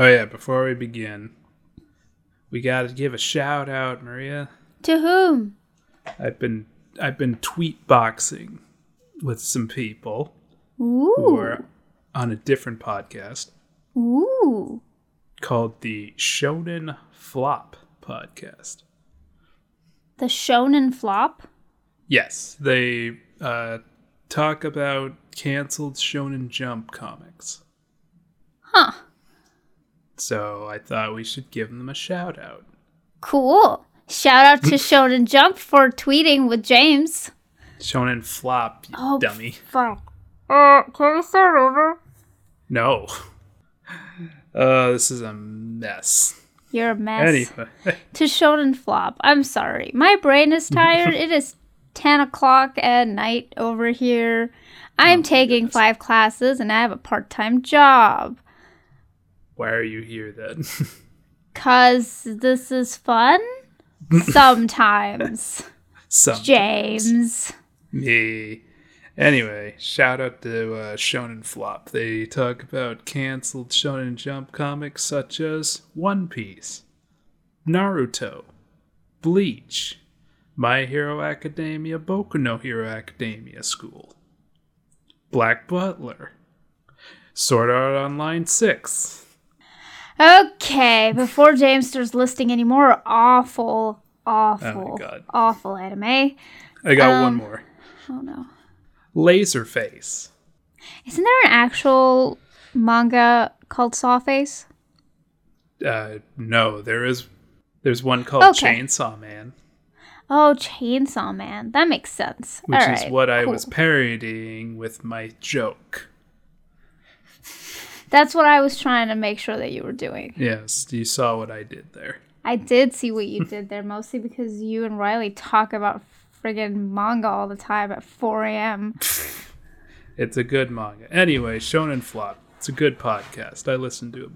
Oh yeah, before we begin, we got to give a shout out, Maria. To whom? I've been I've been tweet boxing with some people Ooh. who are on a different podcast Ooh. called the Shonen Flop podcast. The Shonen Flop? Yes, they uh, talk about canceled Shonen Jump comics. Huh. So I thought we should give them a shout out. Cool. Shout out to Shonen Jump for tweeting with James. Shonen Flop, you Oh, dummy. Fuck. Uh, can we start over? No. Uh, this is a mess. You're a mess. Anyway, To Shonen Flop. I'm sorry. My brain is tired. it is 10 o'clock at night over here. I'm taking goodness. five classes and I have a part time job. Why are you here then? Because this is fun? Sometimes. Some James. me. Anyway, shout out to uh, Shonen Flop. They talk about canceled Shonen Jump comics such as One Piece, Naruto, Bleach, My Hero Academia, Boku no Hero Academia School, Black Butler, Sword Art Online 6, Okay, before James starts listing any more awful, awful, God. awful anime. I got one Um, more. Oh no. Laserface. Isn't there an actual manga called Sawface? Uh, no, there is. There's one called Okay. Chainsaw Man, Oh, Chainsaw Man. That makes sense. which All is right, what I cool. was parodying with my joke. That's what I was trying to make sure that you were doing. Yes, you saw what I did there. I did see what you did there, mostly because you and Riley talk about friggin' manga all the time at 4 a.m. It's a good manga. Anyway, Shonen Flop. It's a good podcast. I listen to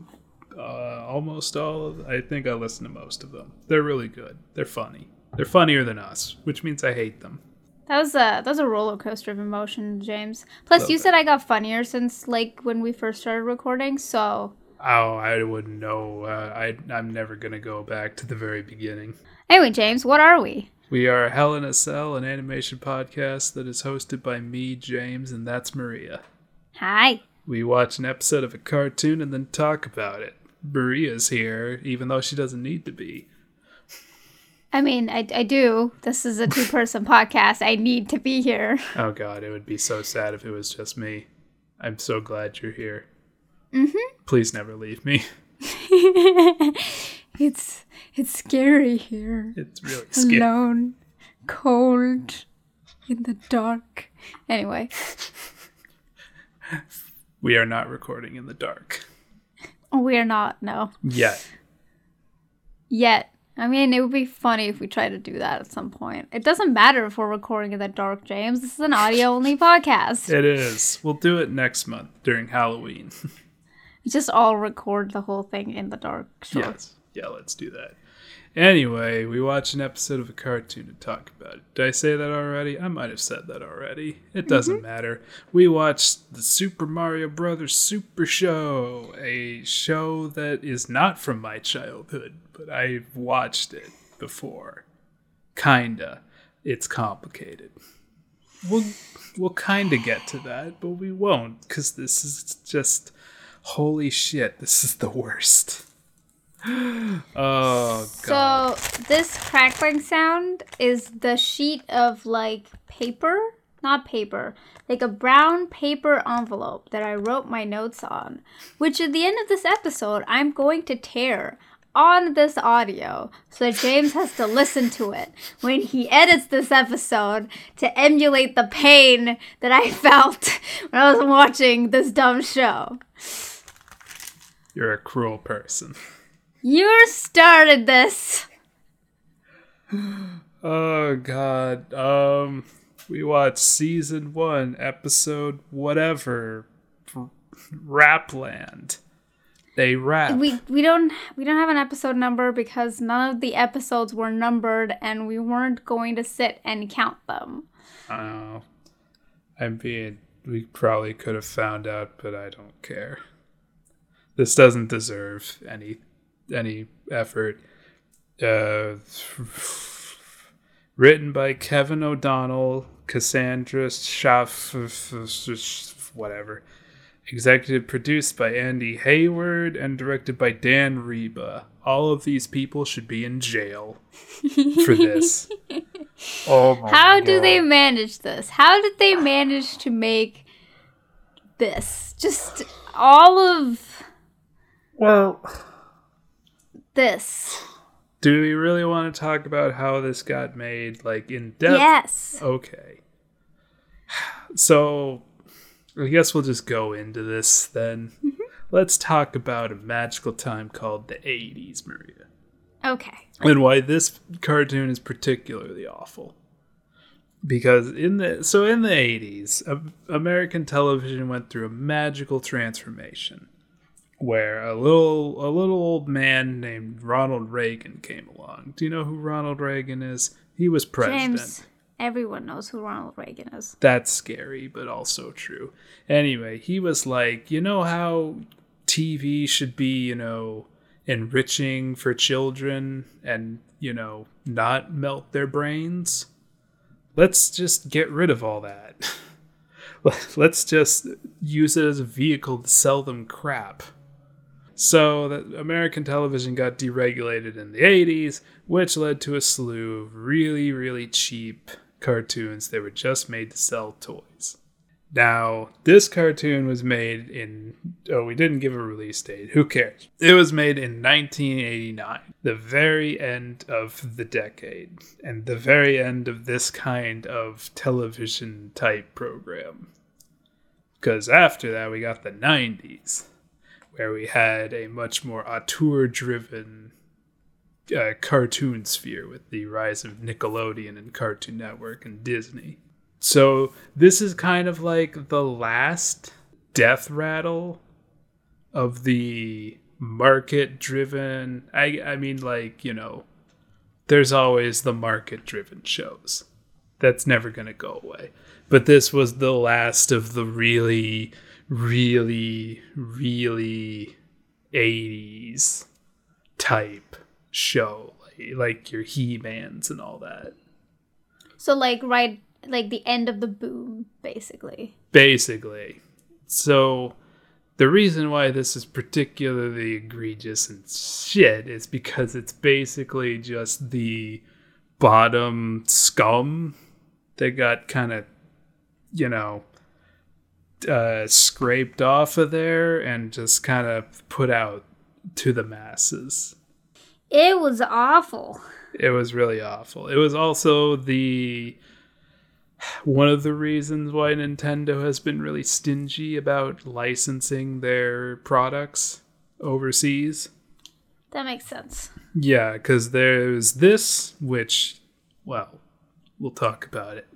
uh, almost all of. I think I listen to most of them. They're really good. They're funny. They're funnier than us, which means I hate them. That was a that was a roller coaster of emotion, James. Plus, you said I got funnier since like when we first started recording. So Oh, I wouldn't know. Uh, I I'm never gonna go back to the very beginning. anyway, James, what are we? We are Hell in a Cell, an animation podcast that is hosted by me, James, and that's Maria. Hi. We watch an episode of a cartoon and then talk about it. Maria's here, even though she doesn't need to be. I mean, I, I do. This is a two person podcast. I need to be here. Oh god, it would be so sad if it was just me. I'm so glad you're here. Mm-hmm. Please never leave me. it's it's scary here. It's really scary. Alone, cold, in the dark. Anyway, We are not recording in the dark. we are not. No, Yet. yet. I mean, it would be funny if we try to do that at some point. It doesn't matter if we're recording in the dark, James. This is an audio only podcast. It is. We'll do it next month during Halloween. Just all record the whole thing in the dark. Sure. Yes. Yeah, let's do that. Anyway, we watch an episode of a cartoon and talk about it. Did I say that already? I might have said that already. It doesn't mm-hmm. matter. We watched the Super Mario Brothers Super Show, a show that is not from my childhood, but I've watched it before. Kinda. It's complicated. We'll we'll kinda get to that, but we won't, because this is just holy shit, this is the worst. Oh god. So this crackling sound is the sheet of like paper, not paper, like a brown paper envelope that I wrote my notes on, which at the end of this episode I'm going to tear on this audio so that James has to listen to it when he edits this episode to emulate the pain that I felt when I was watching this dumb show. You're a cruel person. You started this. Oh god. Um we watched season 1 episode whatever Rapland. They rap. we we don't we don't have an episode number because none of the episodes were numbered and we weren't going to sit and count them. Oh. I'm being we probably could have found out, but I don't care. This doesn't deserve any any effort. Uh, written by Kevin O'Donnell, Cassandra Schaff, whatever. Executive produced by Andy Heyward and directed by Dan Riba. All of these people should be in jail for this. Oh my How do they manage this? How did they manage to make this? Just all of Well, this. Do we really want to talk about how this got made, like in depth? Yes. Okay. So, I guess we'll just go into this then. Mm-hmm. Let's talk about a magical time called the 80s, Maria. Okay. and why this cartoon is particularly awful because in the so in the 80s american television went through a magical transformation where a little a little old man named ronald reagan came along do you know who ronald reagan is he was president James, everyone knows who Ronald Reagan is. that's scary, but also true. Anyway, he was like, you know how TV should be, you know, enriching for children and, you know, not melt their brains? Let's just get rid of all that. Let's just use it as a vehicle to sell them crap. So, American television got deregulated in the 80s, which led to a slew of really, really cheap cartoons that were just made to sell toys. Now, this cartoon was made in. Oh, we didn't give a release date. Who cares? It was made in 1989, the very end of the decade, and the very end of this kind of television type program. Because after that, we got the 90s, where we had a much more auteur driven uh, cartoon sphere with the rise of Nickelodeon and Cartoon Network and Disney. So this is kind of like the last death rattle of the market driven I I mean like, you know, there's always the market driven shows. That's never going to go away. But this was the last of the really really really 80s type show like, like your he-mans and all that So like right like the end of the boom, basically. basically so the reason why this is particularly egregious and shit is because it's basically just the bottom scum that got kind of you know uh, scraped off of there and just kind of put out to the masses It was awful. It was really awful. It was also the one of the reasons why Nintendo has been really stingy about licensing their products overseas. That makes sense. Yeah, because there's this, which, well, we'll talk about it.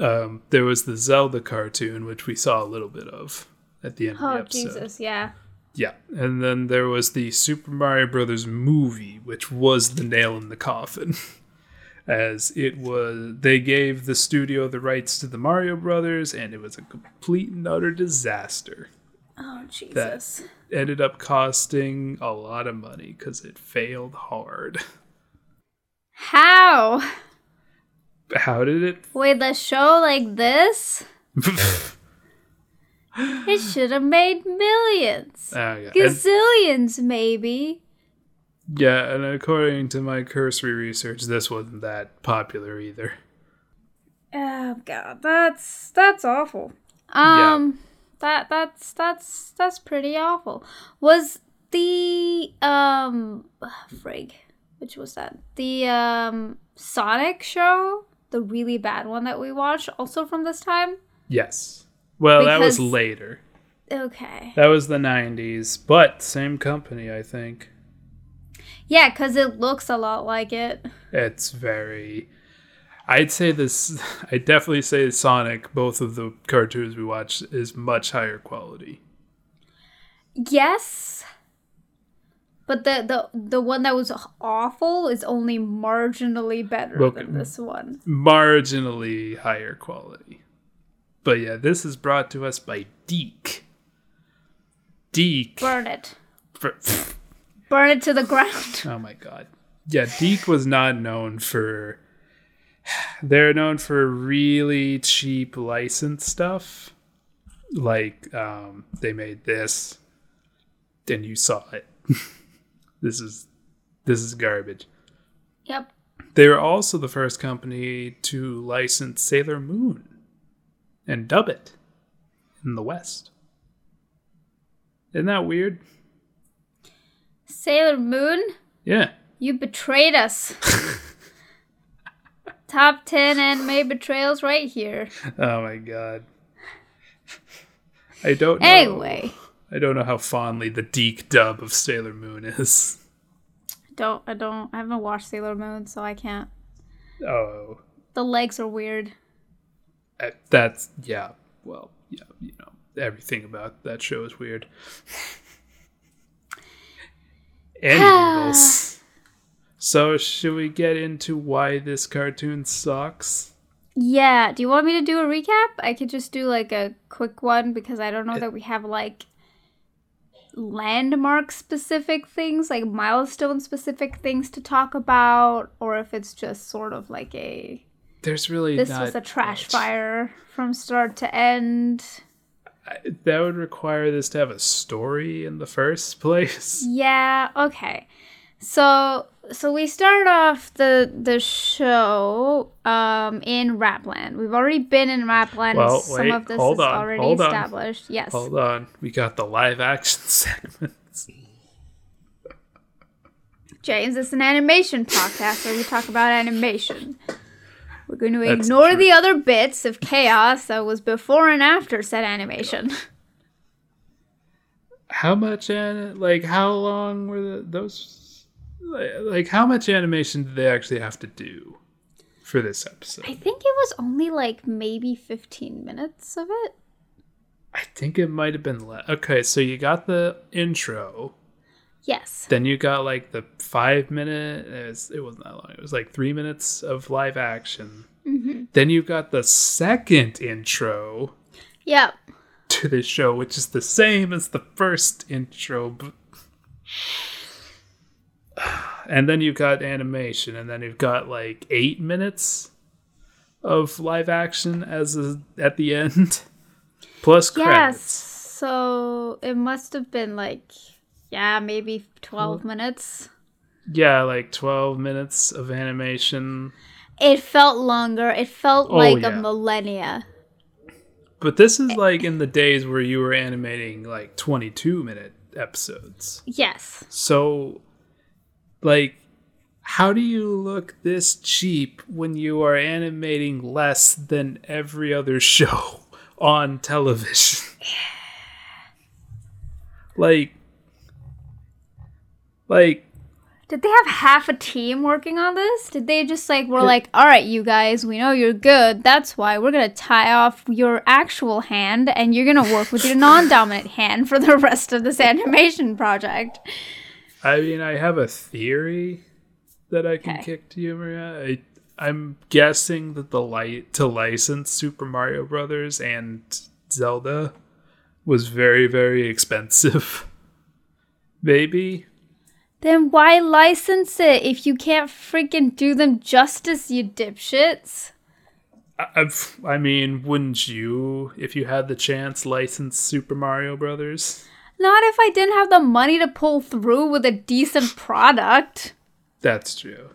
Um, there was the Zelda cartoon, which we saw a little bit of at the end of Oh the episode. Oh, Jesus, yeah. Yeah, and then there was the Super Mario Brothers movie, which was the nail in the coffin, as it was. They gave the studio the rights to the Mario Brothers, and it was a complete and utter disaster. Oh Jesus. That Ended up costing a lot of money because it failed hard. How? How did it? With a show like this, it should have made millions. Ah, yeah. And- Gazillions, maybe. yeah, and according to my cursory research, this wasn't that popular either. Oh god, that's that's awful. Um that that's that's that's pretty awful. Was the um frig, which was that? The um Sonic show, the really bad one that we watched also from this time? Yes. Well, that was later. Okay. That was the 90s, but same company, I think. Yeah, cuz it looks a lot like it. It's very. I'd say this. I definitely say Sonic. Both of the cartoons we watched is much higher quality. Yes. But the the the one that was awful is only marginally better Well, than this one. Marginally higher quality. But yeah, this is brought to us by DIC. DIC. Burn it. Burn it to the ground. oh my god. Yeah, DIC was not known for. They're known for really cheap license stuff. Like, um, they made this, and you saw it. this is this is garbage. Yep. They were also the first company to license Sailor Moon and dub it in the West. Isn't that weird? Sailor Moon, Yeah. you betrayed us. Top 10 anime betrayals right here. Oh my god. I don't know. Anyway, I don't know how fondly the DIC dub of Sailor Moon is. I don't I don't I haven't watched Sailor Moon, so I can't. Oh, The legs are weird. uh, that's yeah. Well, yeah, you know, everything about that show is weird. Anyways, so should we get into why this cartoon sucks? Yeah, do you want me to do a recap? I could just do like a quick one because I don't know that we have like landmark specific things, like milestone specific things to talk about, or if it's just sort of like a There's really this was a trash much. fire from start to end. I- That would require this to have a story in the first place. Yeah, okay. So so we start off the the show um in Rapland. We've already been in Rapland. Well, Some wait, of this hold is on, already hold on. established. Yes. Hold on, we got the live action segments. James, it's an animation podcast where we talk about animation. We're going to That's ignore true. the other bits of chaos that was before and after said animation. How much like how long were the, those like, how much animation did they actually have to do for this episode? I think it was only like maybe 15 minutes of it. I think it might have been less. Okay, so you got the intro, Yes. then you got like the five minute. It, was, it wasn't that long. It was like three minutes of live action. Mm-hmm. Then you got the second intro Yep. to this show, which is the same as the first intro. But... And then you've got animation, and then you've got like eight minutes of live action as a, at the end, plus credits. Yes. So it must have been like, yeah, maybe 12 minutes. Yeah, like twelve minutes of animation. It felt longer. It felt Oh, like yeah. a millennia. But this is like in the days where you were animating like twenty-two minute episodes. Yes. So, like, how do you look this cheap when you are animating less than every other show on television? like, like, Did they have half a team working on this? Did they just like were like, all right, you guys, we know you're good. That's why we're gonna tie off your actual hand, and you're gonna work with your non-dominant hand for the rest of this animation project. I mean, I have a theory that I can Okay. kick to you, Maria. I, I'm guessing that the light to license Super Mario Brothers and Zelda was very, very expensive. Maybe. Then why license it if you can't freaking do them justice, you dipshits? I, I mean, wouldn't you, if you had the chance, license Super Mario Brothers? Not if I didn't have the money to pull through with a decent product. That's true.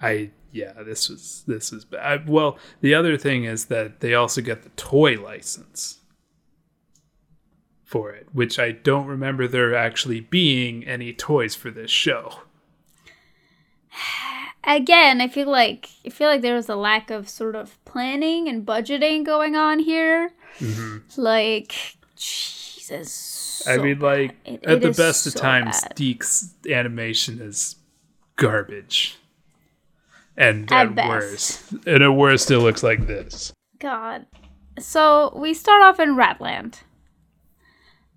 I yeah, this was this was bad. Well, the other thing is that they also get the toy license for it, which I don't remember there actually being any toys for this show. Again, I feel like I feel like there was a lack of sort of planning and budgeting going on here. Mm-hmm. Like Jesus. I so mean, like. It- at it the best of times, bad. DIC's animation is garbage, and At at, worst, and at worst, it looks like this. God. So we start off in Rapland.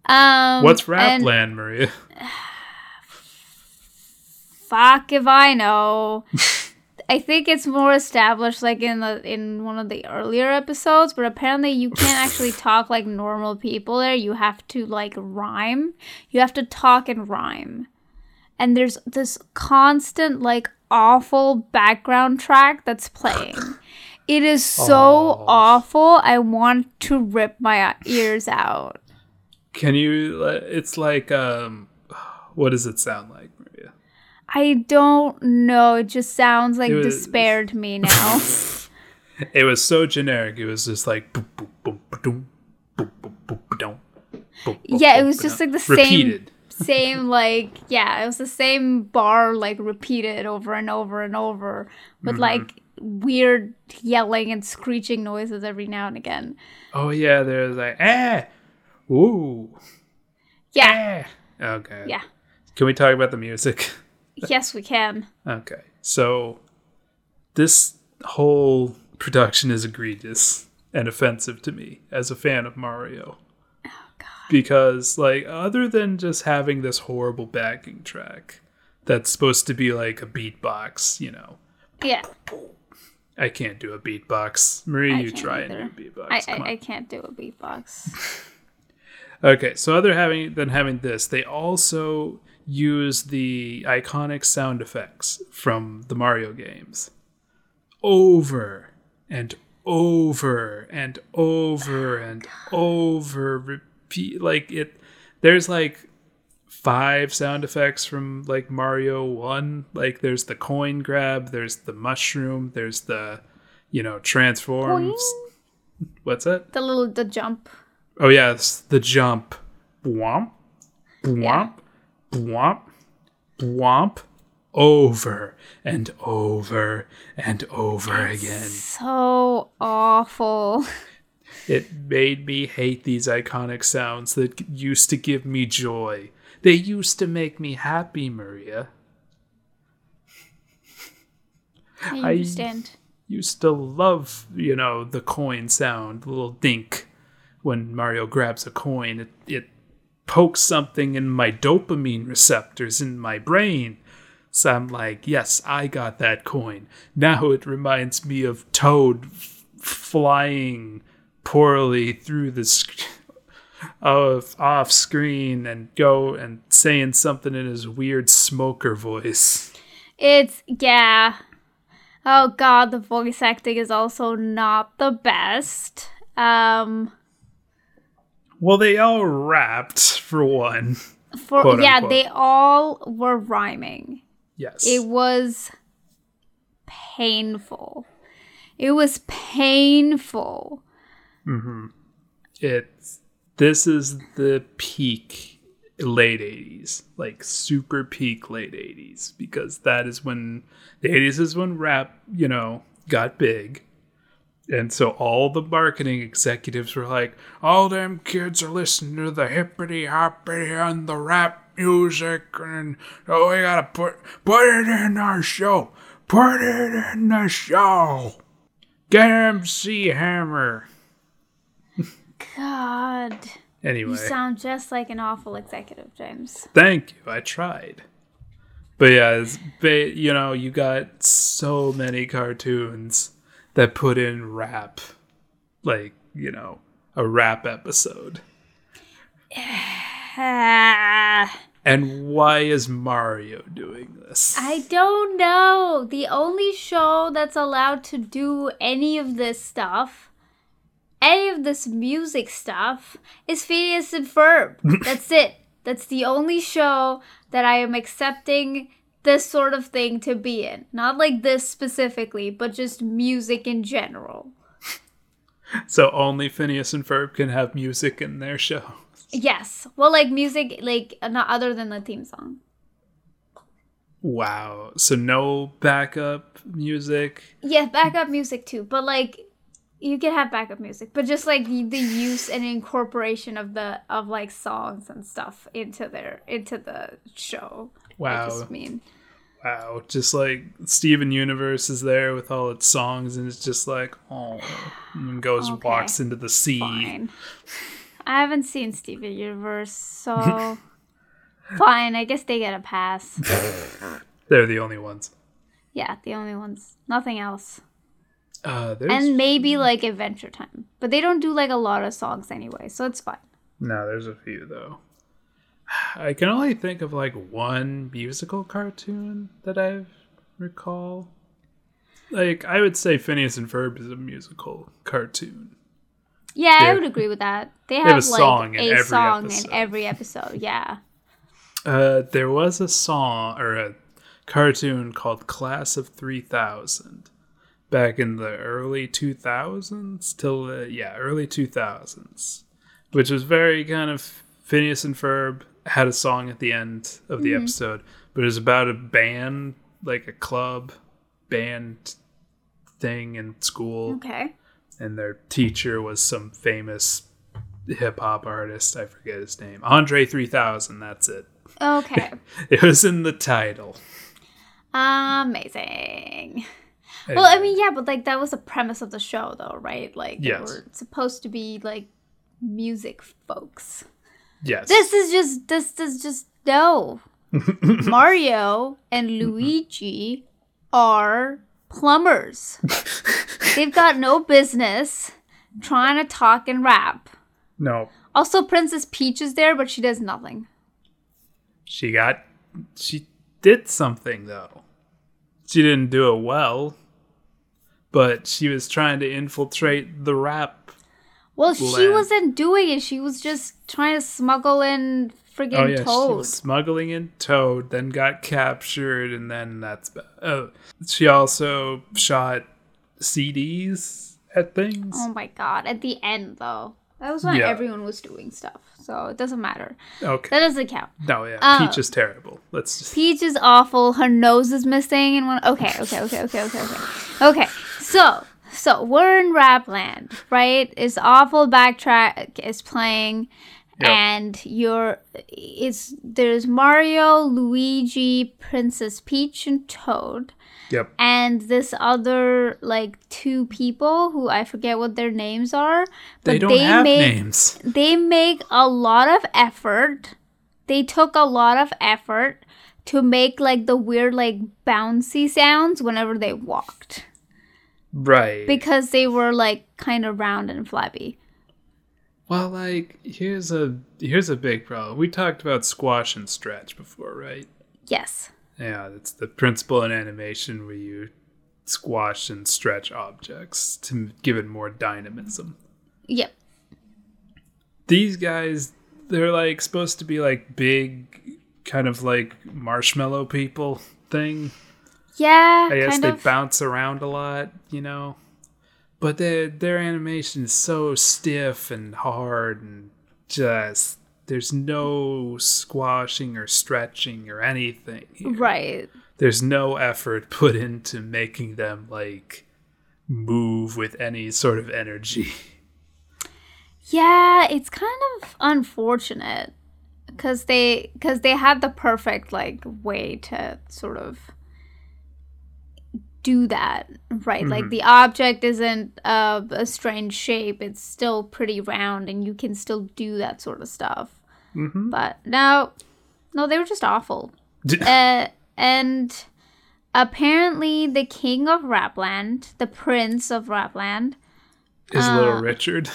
Um, What's and Maria? Fuck if I know. I think it's more established like in the in one of the earlier episodes, but apparently you can't actually talk like normal people there. You have to like rhyme. You have to talk and rhyme. And there's this constant like awful background track that's playing. It is so Oh. awful. I want to rip my ears out. Can you? uh, It's like um, what does it sound like? I don't know. It just sounds like was- despair to me now. It was so generic. It was just like Yeah, it was just like the same- repeated. same like yeah, it was the same bar like repeated over and over and over with Mm-hmm. like weird yelling and screeching noises every now and again. Oh yeah, there's like eh, ooh, Yeah. eh. Okay. Yeah. Can we talk about the music? Yes, we can. Okay. So this whole production is egregious and offensive to me as a fan of Mario. Oh, God. Because like other than just having this horrible backing track that's supposed to be like a beatbox, you know. Yeah. I can't do a beatbox. Marie, I you try either. and do a beatbox. I, I, I can't do a beatbox. Okay, so other having than having this, they also use the iconic sound effects from the Mario games over and over and over oh and over repeat like it there's like five sound effects from like Mario 1 like there's the coin grab there's the mushroom there's the you know transforms. What's that? The little the jump. Oh yes, the jump. Bwomp, bwomp, bwomp, bwomp, over and over and over again. So awful. It made me hate these iconic sounds that used to give me joy. They used to make me happy, Maria. I I- understand. Used to love, you know, the coin sound, the little dink when Mario grabs a coin. It, it pokes something in my dopamine receptors in my brain. So I'm like, yes, I got that coin. Now it reminds me of Toad f- flying poorly through the sc- of off screen and go and saying something in his weird smoker voice. It's yeah. Oh god, the voice acting is also not the best. Um Well, they all rapped for one. for yeah, unquote. they all were rhyming. Yes. It was painful. It was painful. Mm-hmm. it's this is the peak late 80s like super peak late 80s because that is when the 80s is when rap you know got big and so all the marketing executives were like all them kids are listening to the hippity hoppity and the rap music and oh we gotta put put it in our show put it in the show get mc hammer God. anyway You sound just like an awful executive, James. Thank you. I tried. But yeah, it's, you know, you got so many cartoons that put in rap, like you know, a rap episode. And why is Mario doing this? I don't know. The only show that's allowed to do any of this stuff, any of this music stuff, is Phineas and Ferb. That's it. That's the only show that I am accepting this sort of thing to be in. Not like this specifically, but just music in general. so only Phineas and Ferb can have music in their show. Yes. Well, like music, like uh, not other than the theme song. Wow. So no backup music. Yeah, backup music too, but like you can have backup music, but just like the the use and incorporation of the of like songs and stuff into their into the show. Wow. I just mean Wow. Just like Steven Universe is there with all its songs, and it's just like, oh, and goes Okay. walks into the sea. fine. I haven't seen Steven Universe, so fine. I guess they get a pass. They're the only ones. Yeah, the only ones. Nothing else. Uh, And maybe like Adventure Time. But they don't do like a lot of songs anyway, so it's fine. no, there's a few though. I can only think of like one musical cartoon that I recall. Like I would say Phineas and Ferb is a musical cartoon. Yeah, I would agree with that. They have have, a like song a song episode. in every episode. Yeah. Uh, there was a song or a cartoon called Class of 3000 back in the early 2000s till the, yeah, early 2000s, which was very kind of Phineas and Ferb had a song at the end of the mm-hmm. episode, but it was about a band, like a club band thing in school Okay. and their teacher was some famous hip hop artist. I forget his name. Andre 3000, that's it. Okay. It was in the title. Amazing. Well, I mean, yeah, but like that was the premise of the show, though, right? Like, they Yes. were supposed to be like music folks. Yes. This is just, this is just, no. Mario and mm-hmm. Luigi are plumbers. They've got no business trying to talk and rap. no, Also, Princess Peach is there, but she does nothing. she got. She did something, though. She didn't do it well, but she was trying to infiltrate the rap. Well, she wasn't doing it. She was just trying to smuggle in friggin' Oh, yeah. She was smuggling in Toad, then got captured, and then that's. Oh. She also shot CDs at things. Oh my god! At the end, though, that was when Yeah. everyone was doing stuff, so it doesn't matter. Okay. That doesn't count. No, yeah. Oh. Peach is terrible. Let's just. Peach is awful. Her nose is missing, and one. Okay, okay, okay, okay, okay, okay. Okay, so so we're in Rapland, right? It's awful backtrack is playing, Yep. and you're it's there's Mario, Luigi, Princess Peach, and Toad. Yep. and this other like two people who I forget what their names are. They don't have make names. they make a lot of effort. They took a lot of effort to make like the weird like bouncy sounds whenever they walked Right. because they were like kind of round and flabby. well, like here's a here's a big problem. We talked about squash and stretch before, right? Yes. Yeah, it's the principle in animation where you squash and stretch objects to give it more dynamism. Yep. These guys, they're like supposed to be like big, kind of like marshmallow people thing. Yeah. I guess kind they of. bounce around a lot, you know. But their their animation is so stiff and hard and just there's no squashing or stretching or anything. here. right. There's no effort put into making them like move with any sort of energy. Yeah, it's kind of unfortunate because they because they had the perfect like way to sort of do that right? Like the object isn't uh, a strange shape. It's still pretty round and you can still do that sort of stuff. Mhm. but no no they were just awful. Uh, and apparently the king of rapland the prince of rapland Is Uh, little Richard.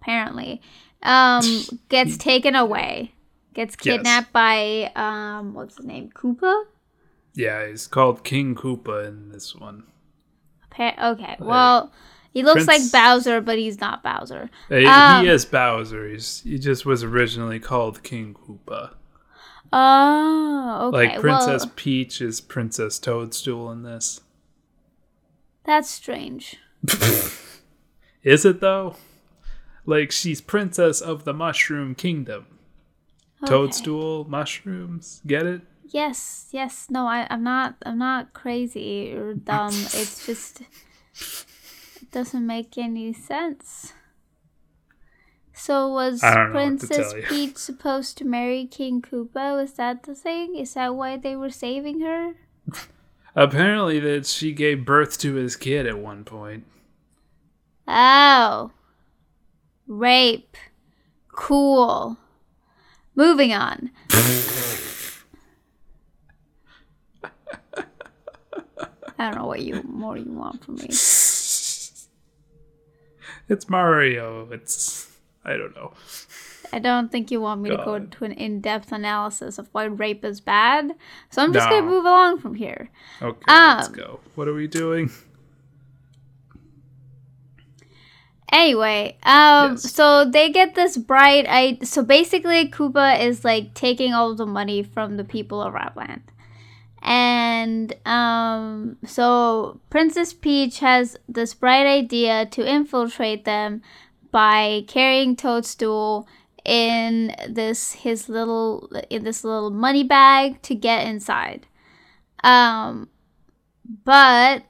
apparently um gets taken away gets Yes. kidnapped by um what's his name? Koopa Yeah, he's called King Koopa in this one. Appa- okay well he looks Prince- like bowser but he's not bowser Uh, He, Um, he is Bowser. He's, he just was originally called King Koopa. oh okay Like Princess well Peach is Princess Toadstool in this. that's strange Is it though? Like she's princess of the Mushroom Kingdom. Okay. Toadstool, mushrooms. Get it? Yes yes no I, i'm not i'm not crazy or dumb it's just it doesn't make any sense so was I don't know what to princess peach supposed to marry king koopa was that the thing is that why they were saving her Apparently that she gave birth to his kid at one point. Oh. Rape. Cool. Moving on. I don't know what you more you want from me. It's Mario. It's I don't know. I don't think you want me to go God. to an in-depth analysis of why rape is bad. So I'm just No. gonna move along from here. Okay, let's Um, go. What are we doing? Anyway, um, Yes. so they get this bright. I so basically, Koopa is like taking all the money from the people of Rapland, and um, so Princess Peach has this bright idea to infiltrate them by carrying Toadstool in this his little in this little money bag to get inside. Um, but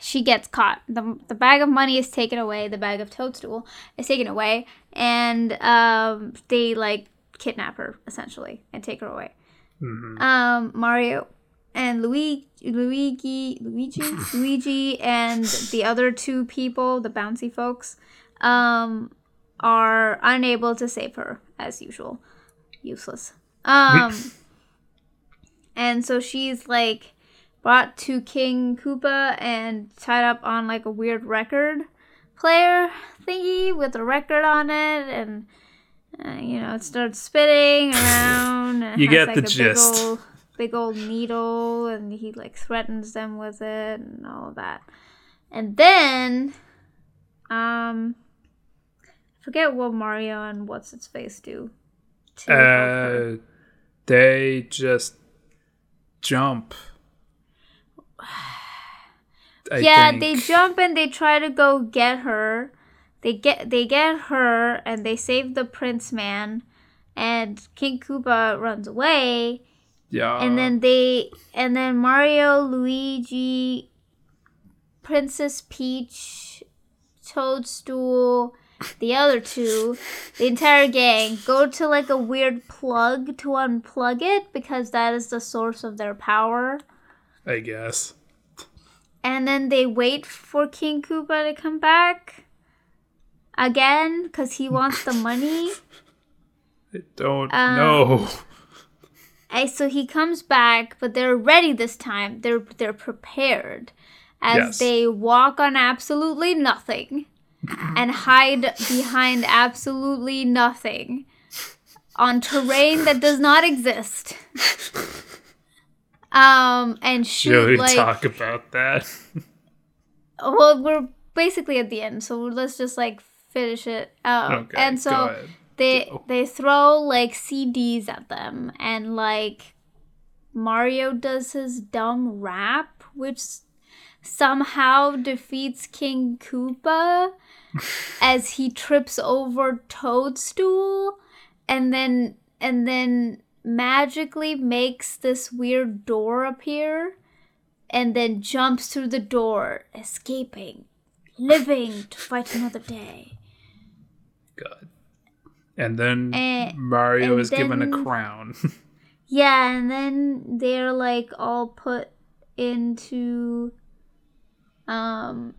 she gets caught. The, the bag of money is taken away. The bag of toadstool is taken away, and um, they like kidnap her essentially and take her away. Um, Mario and Luigi, Luigi, Luigi, Luigi, and the other two people, the bouncy folks, um, are unable to save her as usual. Useless. Um, and so she's like brought to King Koopa and tied up on like a weird record player thingy with a record on it, and uh, you know it starts spinning around. You has, get like, the gist. Big old, big old needle, and he like threatens them with it and all that. And then, um, forget what Mario and what's its face do. to. Uh, they just jump. Yeah, think. they jump and they try to go get her. They get they get her and they save the prince man and King Koopa runs away Yeah. and then they and then Mario, Luigi, Princess Peach, Toadstool, the other two, the entire gang go to like a weird plug to unplug it because that is the source of their power. I guess. and then they wait for King Koopa to come back again because he wants the money. I don't Um, know. And so he comes back, but they're ready this time. They're they're prepared as Yes. they walk on absolutely nothing and hide behind absolutely nothing on terrain that does not exist. Um and shoot Should we like talk about that? Well, we're basically at the end, so let's just like finish it. Um, okay. and so they they throw like CDs at them, and like Mario does his dumb rap, which somehow defeats King Koopa as he trips over Toadstool, and then and then magically makes this weird door appear and then jumps through the door, escaping, living to fight another day. God. And then Eh, Mario and is given a crown. Yeah, and then they're like all put into um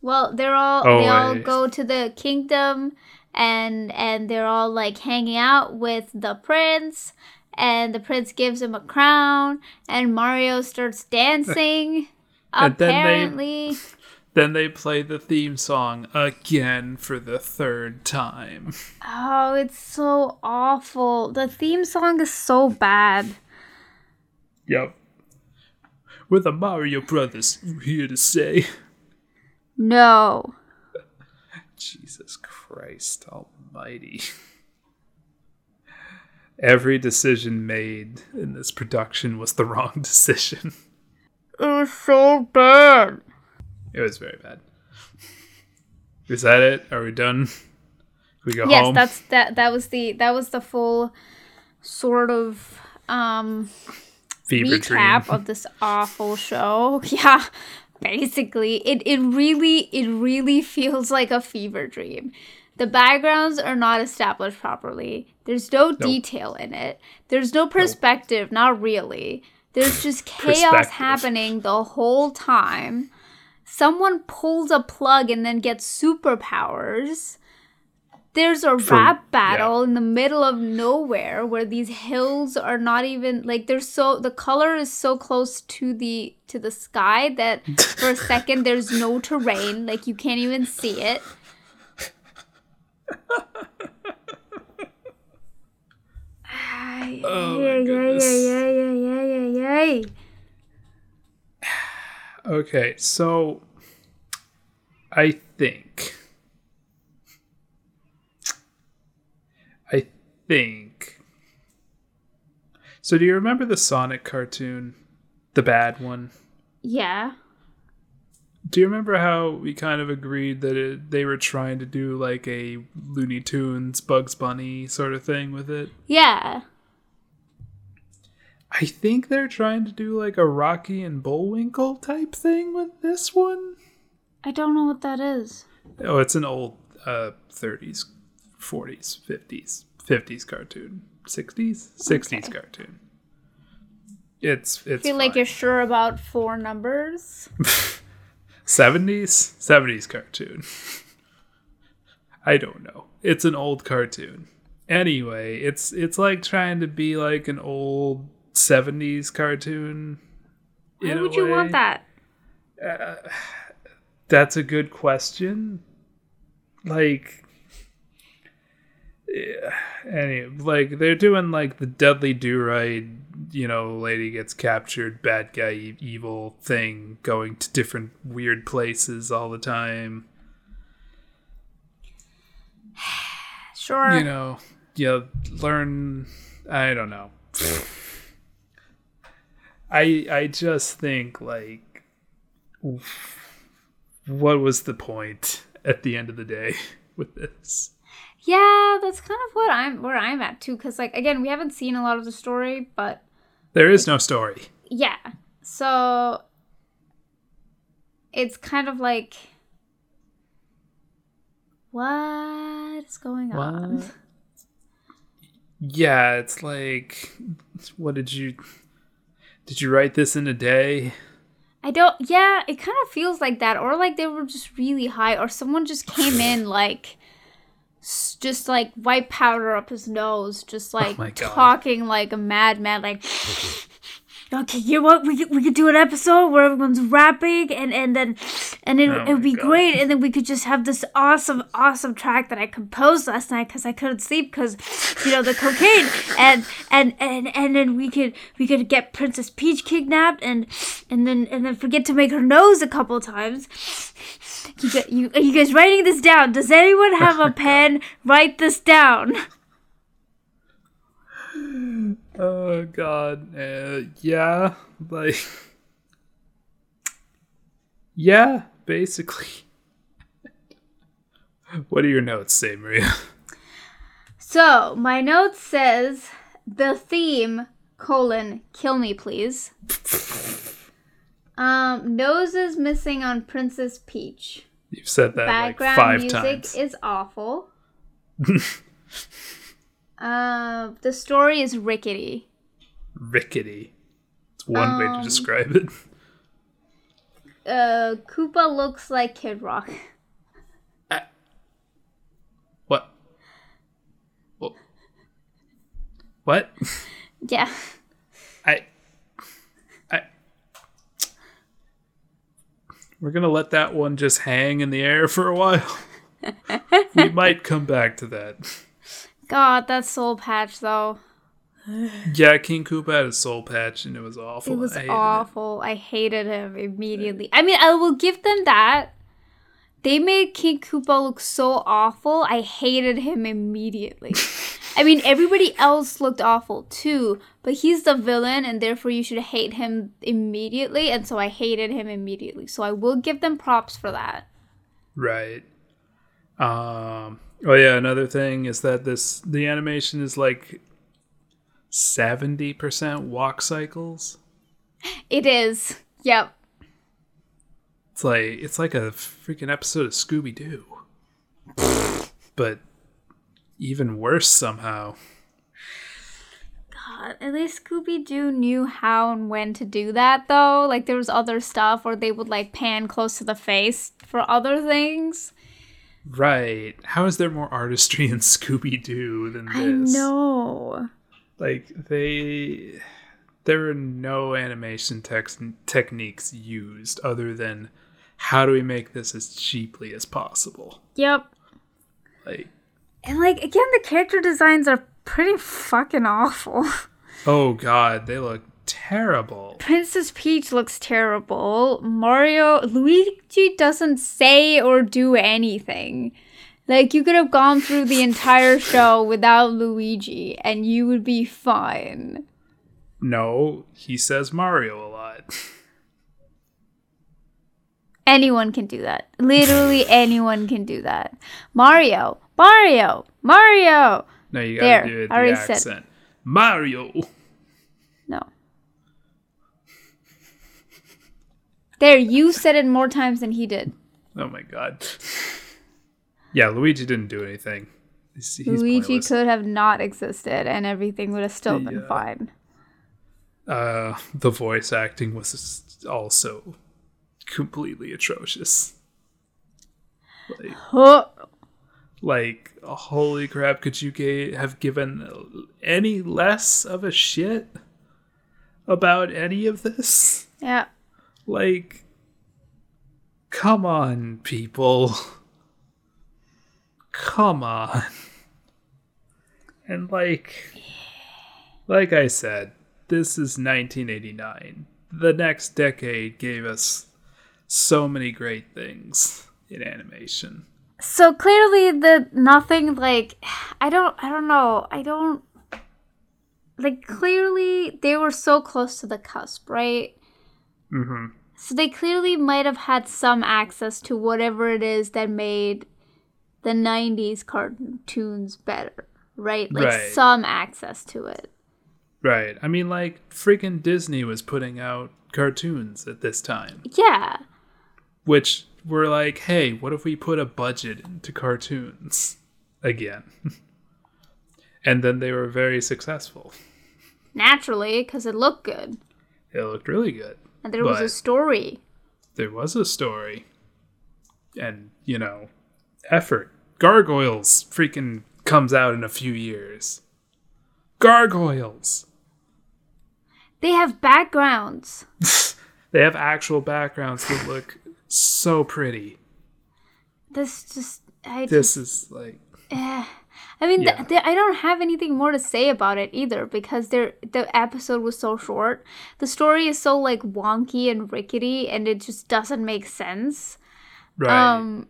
well, they're all Oh, they all wait. go to the kingdom and and they're all like hanging out with the prince and the prince gives him a crown and Mario starts dancing And then they- apparently then they play the theme song again for the third time. Oh, it's so awful. The theme song is so bad. Yep. We're the Mario Brothers, here to say. No. Jesus Christ almighty. Every decision made in this production was the wrong decision. It was so bad. It was very bad. Is that it? Are we done? Can we go yes, home? that's that that was the that was the full sort of um Fever recap dream. of this awful show. Yeah. Basically, it, it really it really feels like a fever dream. The backgrounds are not established properly. There's no detail in it. There's no perspective, not really. There's just chaos happening the whole time. Someone pulls a plug and then gets superpowers. there's a For- rap battle in the middle of nowhere where these hills are not even like they're so the color is so close to the to the sky that for a second there's no terrain like you can't even see it Ay, Oh my ay, ay, goodness. ay, ay, ay, ay, ay. Okay, so I think I think So do you remember the Sonic cartoon? The bad one? yeah Do you remember how we kind of agreed that it, they were trying to do like a Looney Tunes Bugs Bunny sort of thing with it? yeah I think they're trying to do like a Rocky and Bullwinkle type thing with this one. i don't know what that is Oh, it's an old uh 30s, 40s, 50s, 50s cartoon. 60s? 60s Okay. cartoon. It's it's feel like you're sure about four numbers 70s? 70s cartoon. I don't know. It's an old cartoon. Anyway, it's it's like trying to be like an old 70s cartoon. why would you want that uh, That's a good question. Like, yeah, any like they're doing like the Dudley Do Right, you know, lady gets captured, bad guy, e- evil thing, going to different weird places all the time. sure You know, you learn. I don't know. I I just think like, what was the point at the end of the day with this? Yeah, that's kind of what I'm where I'm at too. Cause like again, we haven't seen a lot of the story, but There is no story. yeah. So it's kind of like what is going on? Yeah, it's like, what did you? Did you write this in a day? I don't yeah, it kind of feels like that. Or like they were just really high, or someone just came in like s- just like white powder up his nose, just oh like Oh my God. talking like a madman, like Okay, you know what? We could, we could do an episode where everyone's rapping, and and then and it, Oh it would be God. great, and then we could just have this awesome awesome track that I composed last night because I couldn't sleep because you know the cocaine, and and and and then we could we could get Princess Peach kidnapped, and and then and then forget to make her nose a couple times. You, gu- you are you guys writing this down? Does anyone have a pen? Write this down. Oh God, uh, yeah, like, yeah, basically. what do your notes say, Maria? So my note says the theme colon kill me please. Um, nose is missing on Princess Peach. You've said that like Background five music times. is awful. uh, the story is rickety. Rickety. It's one way Um, to describe it. Uh, Koopa looks like Kid Rock. What? What? What? Yeah. I, I, we're gonna let that one just hang in the air for a while. we might come back to that. God, that soul patch though. Yeah, King Koopa had a soul patch and it was awful. It was I awful. I hated him immediately. I mean, I will give them that. They made King Koopa look so awful. I hated him immediately. I mean, everybody else looked awful too, but he's the villain, and therefore you should hate him immediately. And so I hated him immediately. So I will give them props for that. Right. Um. Oh yeah. Another thing is that this the animation is like seventy percent walk cycles. It is. Yep. It's like it's like a freaking episode of Scooby Doo, but even worse somehow. God, at least Scooby Doo knew how and when to do that, though. Like, there was other stuff where they would, like, pan close to the face for other things. Right. How is there more artistry in Scooby Doo than this? I know. Like they there are no animation tex- techniques used other than how do we make this as cheaply as possible? Yep. Like And like again, the character designs are pretty fucking awful. oh god, they look terrible. Princess Peach looks terrible. Mario Luigi doesn't say or do anything. Like you could have gone through the entire show without Luigi and you would be fine. No, he says Mario a lot. Anyone can do that. Literally anyone can do that. Mario, Mario, Mario. No, you gotta do it I already the said. accent. Mario. No. There, you said it more times than he did. Oh my god. Yeah, Luigi didn't do anything. He's, he's Luigi pointless. could have not existed and everything would have still been Yeah. fine. Uh, the voice acting was also completely atrocious. Like, like holy crap! Could you ga- have given any less of a shit about any of this? Yeah. Like, come on, people. Come on. And like, like I said, this is 1989. The next decade gave us so many great things in animation. So clearly the nothing like I don't I don't know. I don't like clearly they were so close to the cusp, right? Mm-hmm. So they clearly might have had some access to whatever it is that made the 90s cartoons better, right? Like Right. some access to it. Right. I mean, like, freaking Disney was putting out cartoons at this time, Yeah. which were like, hey, what if we put a budget into cartoons again? and then they were very successful. Naturally, because it looked good. It looked really good. And there was a story. There was a story. And, you know, effort. Gargoyles freaking comes out in a few years. Gargoyles! They have backgrounds. They have actual backgrounds that look so pretty. This just I just This is like Eh. I mean, Yeah. th- I don't have anything more to say about it either because there the episode was so short. The story is so like wonky and rickety, and it just doesn't make sense. right. Um,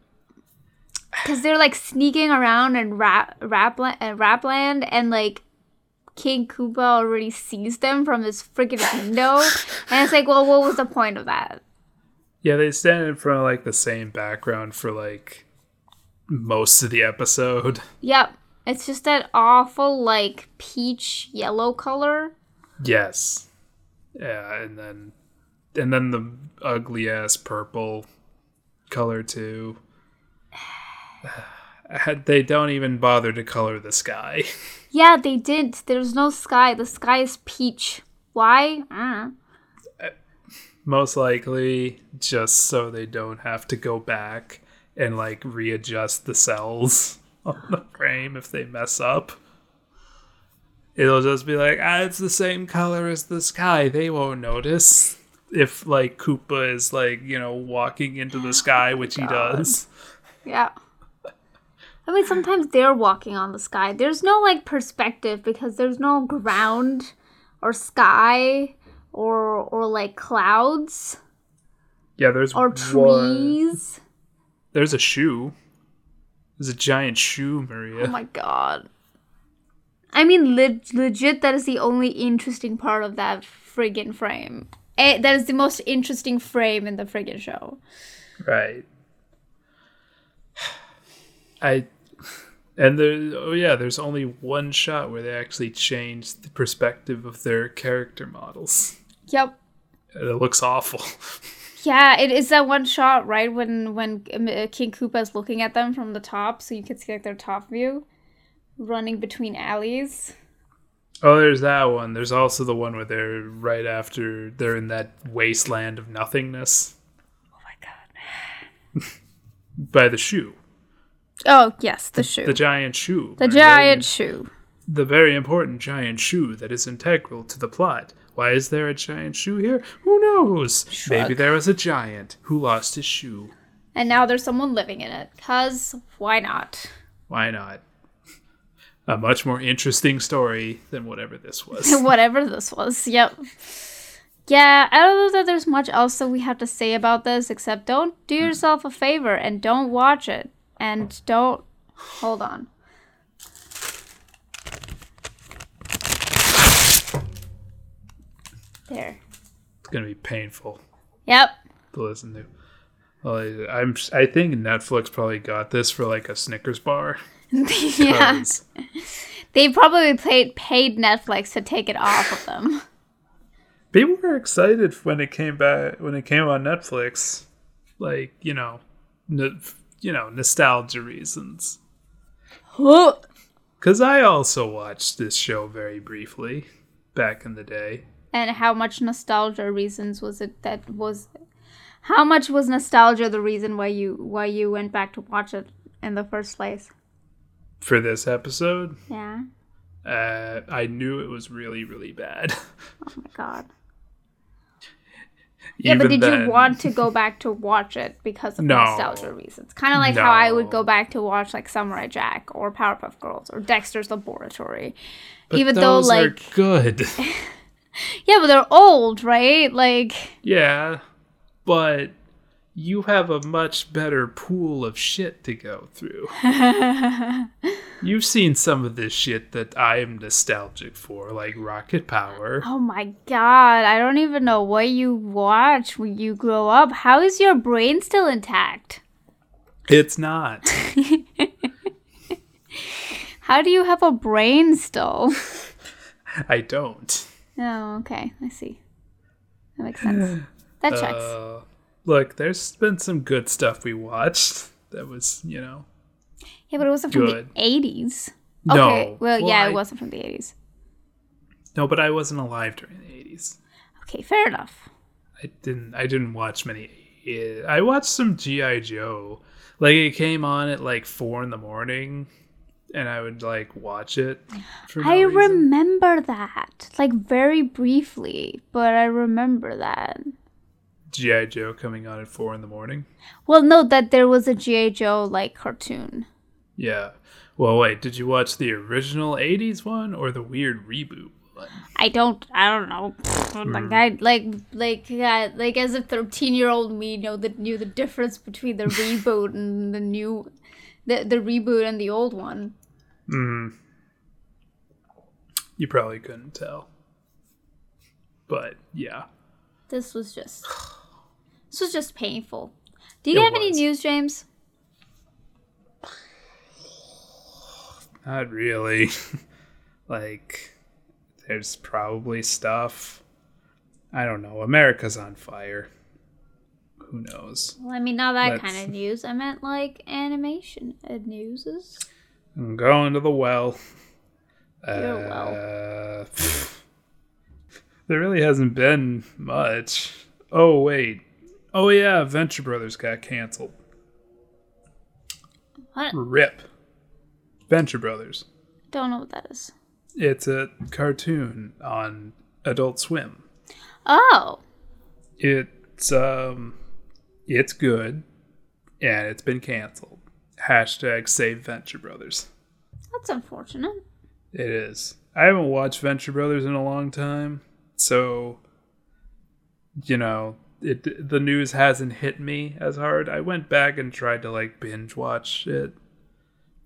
because they're like sneaking around in rap rapland uh, rapland, and like King Koopa already sees them from his freaking window, and it's like, well, what was the point of that? yeah, they stand in front of like the same background for like most of the episode. Yep, it's just that awful like peach yellow color. Yes. Yeah, and then and then the ugly ass purple color too. They don't even bother to color the sky. Yeah, they didn't. There's no sky. The sky is peach. Why? Uh. Most likely just so they don't have to go back and like readjust the cells on the frame if they mess up. It'll just be like, ah, it's the same color as the sky. They won't notice. If like Koopa is like, you know, walking into the sky, which he does. Yeah. I mean, sometimes they're walking on the sky. There's no like perspective because there's no ground or sky or or like clouds Yeah, there's or one- trees. There's a shoe. There's a giant shoe, Maria. Oh my god. I mean, le- legit, that is the only interesting part of that friggin' frame. Eh, that is the most interesting frame in the friggin' show. Right. I and there oh yeah, there's only one shot where they actually change the perspective of their character models. Yep. And it looks awful. Yeah, it is that one shot, right? When when um, uh, King Koopa is looking at them from the top, so you can see like their top view, running between alleys. oh, there's that one. There's also the one where they're right after they're in that wasteland of nothingness Oh my god. by the shoe. Oh yes, the shoe. The giant shoe. The right? giant shoe. The very important giant shoe that is integral to the plot. Why is there a giant shoe here? Who knows? Maybe there was a giant who lost his shoe. And now there's someone living in it. Cause why not? Why not? A much more interesting story than whatever this was. Whatever this was. Yep. Yeah, I don't know that there's much else that we have to say about this except don't do hmm. yourself a favor and don't watch it. And don't hold on. There. It's gonna be painful Yep. to listen to. Well, I- I'm. I think Netflix probably got this for like a Snickers bar. yeah. They probably paid paid Netflix to take it off of them. People were excited when it came back when it came on Netflix, like you know, n- you know, nostalgia reasons. Because I also watched this show very briefly back in the day. And how much nostalgia reasons was it that was how much was nostalgia the reason why you why you went back to watch it in the first place? For this episode, Yeah. uh, I knew it was really, really bad. Oh my god. Yeah, but did then- you want to go back to watch it because of No. nostalgia reasons? Kind of like how I would go back to watch like Samurai Jack or Powerpuff Girls or Dexter's Laboratory. But even though, like- good. Yeah, but they're old, right? Like yeah, but you have a much better pool of shit to go through. You've seen some of this shit that I am nostalgic for, like Rocket Power. Oh my god, I don't even know what you watch when you grow up. How is your brain still intact? It's not. How do you have a brain still? I don't. Oh, okay. I see. That makes sense. That checks. Uh, look, there's been some good stuff we watched that was, you know, yeah, but it wasn't from the 80s. No. Okay, well, Well, yeah, I- it wasn't from the 80s. no, but I wasn't alive during the 80s. Okay, fair enough. I didn't I didn't watch many I watched some GI Joe. Like it came on at like 4 in the morning and I would like watch it no I reason. remember that. Like, very briefly, but I remember that. GI Joe coming on at 4 in the morning. Well, no, that there was a G.I. Joe, like, cartoon. Yeah. Well, wait, did you watch the original 80s one or the weird reboot one? I don't. I don't know. Like hmm. I like like yeah, like as a thirteen year old me know that knew the difference between the reboot and the new, the the reboot and the old one. Mm. You probably couldn't tell. But yeah. This was just. This was just painful. Do you It have any news, James? Not really. like, there's probably stuff. I don't know. America's on fire. Who knows? Well, I mean, not that Let's- kind of news. I meant like animation newses. I'm going to the well. Uh, there really hasn't been much. Oh, wait. Oh, yeah. Venture Brothers got canceled. What? RIP. Venture Brothers. Don't know what that is. It's a cartoon on Adult Swim. Oh, It's um, it's good, and it's been canceled. Hashtag Save Venture Brothers. that's unfortunate. It is. I haven't watched Venture Brothers in a long time, so you know, it the news hasn't hit me as hard. I went back and tried to like binge watch it,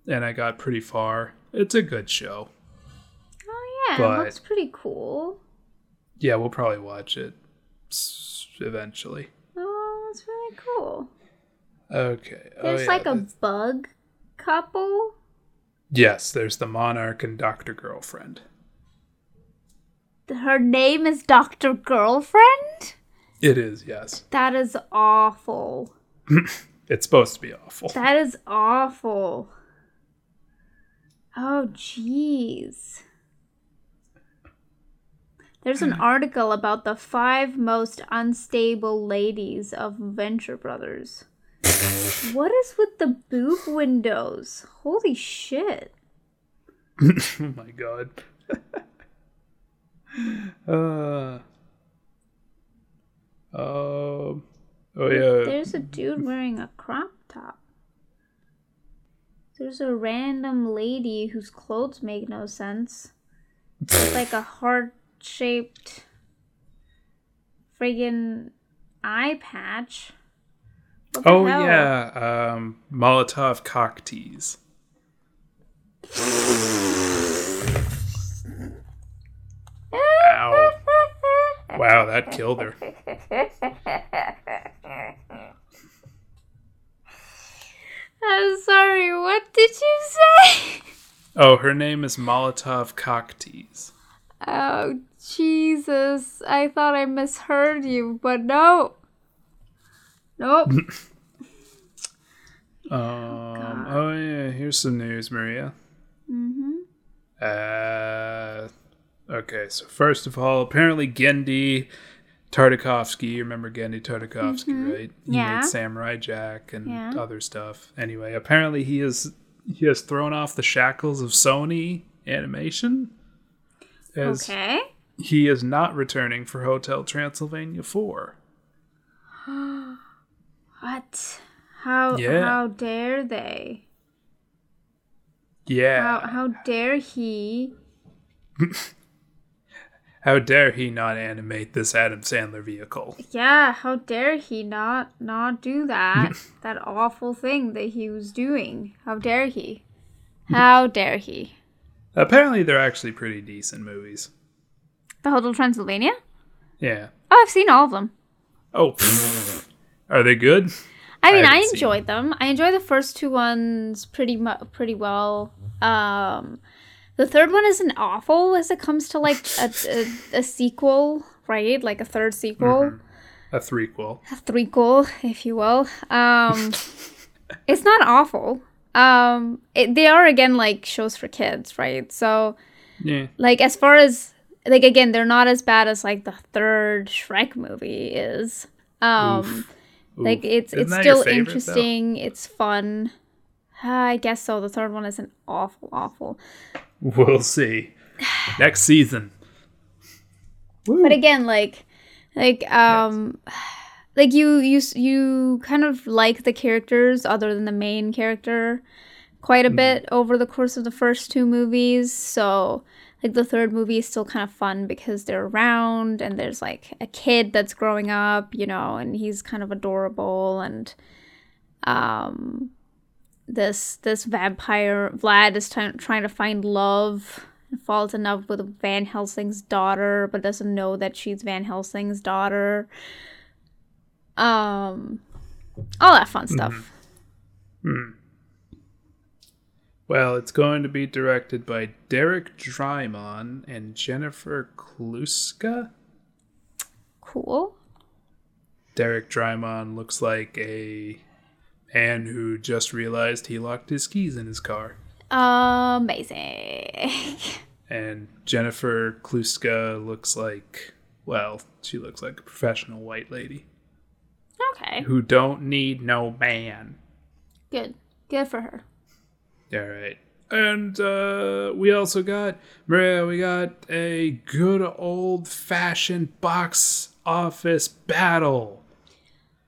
and I got pretty far. It's a good show. Oh yeah, But- it looks pretty cool. Yeah, we'll probably watch it eventually. Oh, really cool. Okay. Oh, There's yeah, like a that's- bug couple. Yes, there's the Monarch and Doctor Girlfriend. Her name is Doctor Girlfriend. It is, yes. That is awful. It's supposed to be awful. That is awful. Oh, jeez. There's an article about the five most unstable ladies of Venture Brothers. What is with the boob windows? Holy shit. oh my god. uh. Um. oh yeah. There's a dude wearing a crop top. There's a random lady whose clothes make no sense. It's like a heart shaped friggin' eye patch. Oh hell? yeah. Um. Molotov cocktease. Ow. Wow, that killed her. I'm sorry, what did you say? Oh, her name is Molotov cocktease. Oh, Jesus. I thought I misheard you, but no. Nope. Um. Oh yeah. Here's some news, Maria. mm-hmm. Uh, okay, so first of all, apparently Genndy Tartakovsky, you remember Genndy Tartakovsky, right? He Yeah. made Samurai Jack and Yeah. other stuff. Anyway, apparently he is he has thrown off the shackles of Sony animation. As Okay. He is not returning for Hotel Transylvania 4. What? How Yeah. how dare they? Yeah. How how dare he? How dare he not animate this Adam Sandler vehicle? Yeah, how dare he not not do that? that awful thing that he was doing. How dare he? How dare he? Apparently they're actually pretty decent movies. The Hotel Transylvania? Yeah. Oh, I've seen all of them. Oh, are they good? I mean, I I, enjoyed them. I enjoyed the first two ones pretty mu- pretty well. Um, the third one isn't awful as it comes to like a, a, a sequel, right? Like a third sequel, A threequel. a threequel, if you will. Um, it's not awful. Um, it, they are again like shows for kids, right? So Yeah. like as far as like again, they're not as bad as like the third Shrek movie is. Um. Like Oof. it's Isn't it's still favorite, though? interesting. It's fun. Ah, I guess so. The third one isn't awful, awful. We'll see. Next season. But again, like, like um, like you you you kind of like the characters other than the main character quite a Mm-hmm. bit over the course of the first two movies. So like the third movie is still kind of fun because they're around and there's like a kid that's growing up, you know, and he's kind of adorable and um this this vampire Vlad is trying trying to find love and falls in love with Van Helsing's daughter but doesn't know that she's Van Helsing's daughter. Um all that fun stuff. Well, it's going to be directed by Derek Drymon and Jennifer Kluska. Cool. Derek Drymon looks like a man who just realized he locked his keys in his car. Amazing. And Jennifer Kluska looks like, well, she looks like a professional white lady okay. who don't need no man. Good. Good for her. All right. And uh, we also got, Maria, we got a good old fashioned box office battle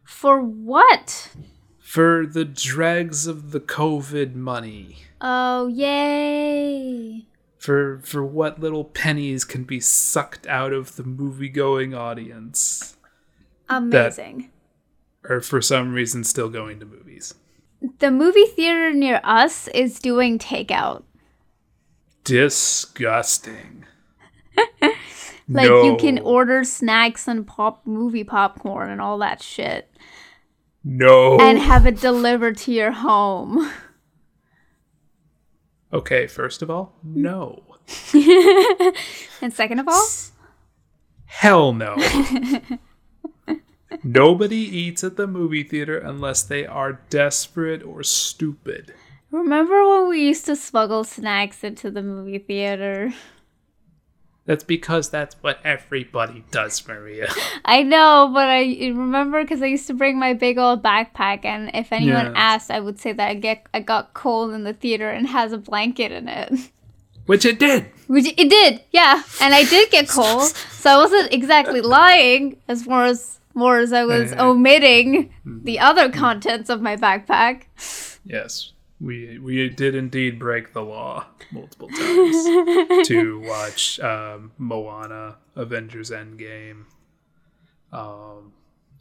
For what? for the dregs of the COVID money. Oh, yay. For, for what little pennies can be sucked out of the movie going audience. Amazing. Or for some reason, still going to movies. The movie theater near us is doing takeout. Disgusting. Like you can order snacks and pop movie popcorn and all that shit No. and have it delivered to your home. okay, first of all, no. And second of all, Hell no. Nobody eats at the movie theater unless they are desperate or stupid. remember when we used to smuggle snacks into the movie theater? That's because that's what everybody does, Maria. I know, but I remember because I used to bring my big old backpack, and if anyone Yes. asked, I would say that I get I got cold in the theater and has a blanket in it. Which it did. Which it did, yeah, and I did get cold, so I wasn't exactly lying as far as more as I was omitting the other contents of my backpack. Yes, we we did indeed break the law multiple times to watch um, Moana, Avengers Endgame, um,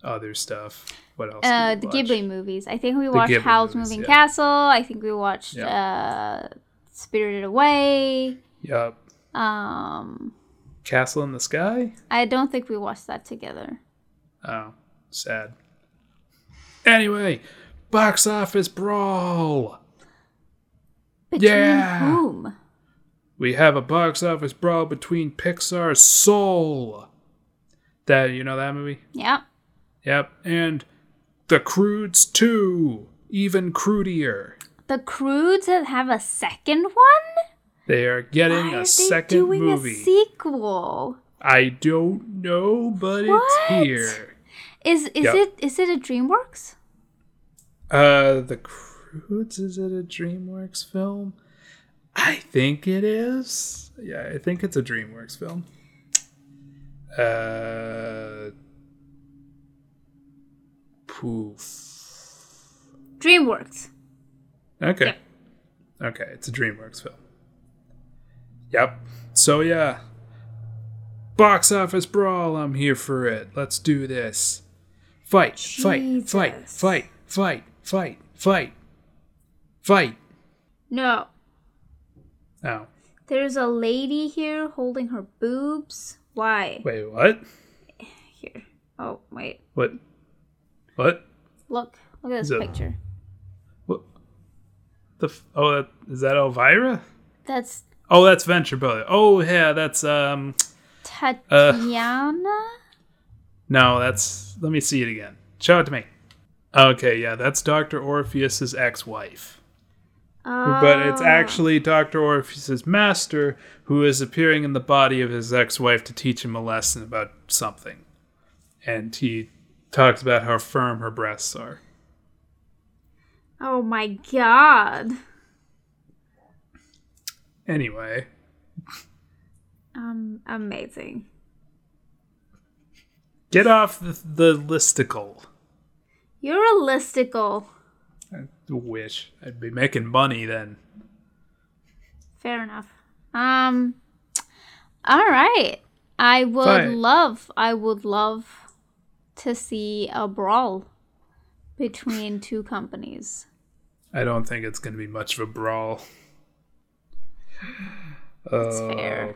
other stuff. What else? Uh, the? Ghibli movies. I think we watched Ghibli Howl's movies, Moving yeah. Castle. I think we watched Yeah. uh, Spirited Away. Yup. Um, Castle in the Sky. I don't think we watched that together. Oh, sad. Anyway, box office brawl. Between Yeah. whom? We have a box office brawl between Pixar's Soul. That you know that movie? Yep. Yep. And The Croods 2, even crudier. The Croods have a second one? They are getting Why are a they second doing movie. a sequel? I don't know, but What? it's here. Is is Yep. it is it a DreamWorks? Uh, The Croods is it a DreamWorks film? I think it is. Yeah, I think it's a DreamWorks film. Uh, poof. DreamWorks. Okay. Yep. Okay, it's a DreamWorks film. Yep. So yeah. Box office brawl, I'm here for it. Let's do this. Fight, fight, fight, fight, fight, fight, fight. Fight. No. Oh. There's a lady here holding her boobs. Why? Wait, what? Here. Oh, wait. What? What? Look. Look at this Is picture. What? The f- oh, that, is that Elvira? That's Oh, that's Venture Brother. Oh, yeah, that's um. Tatiana? No, that's. Let me see it again. Show it to me. Okay, yeah, that's Doctor Orpheus's ex-wife. But it's Oh. actually Dr. Orpheus's master who is appearing in the body of his ex wife to teach him a lesson about something. And he talks about how firm her breasts are. Oh my god. Anyway, Um, amazing. Get off the, the listicle. You're a listicle. I wish I'd be making money then. Fair enough. Um, all right. I would Fine. love, I would love to see a brawl between two companies. I don't think it's going to be much of a brawl. That's Uh, fair.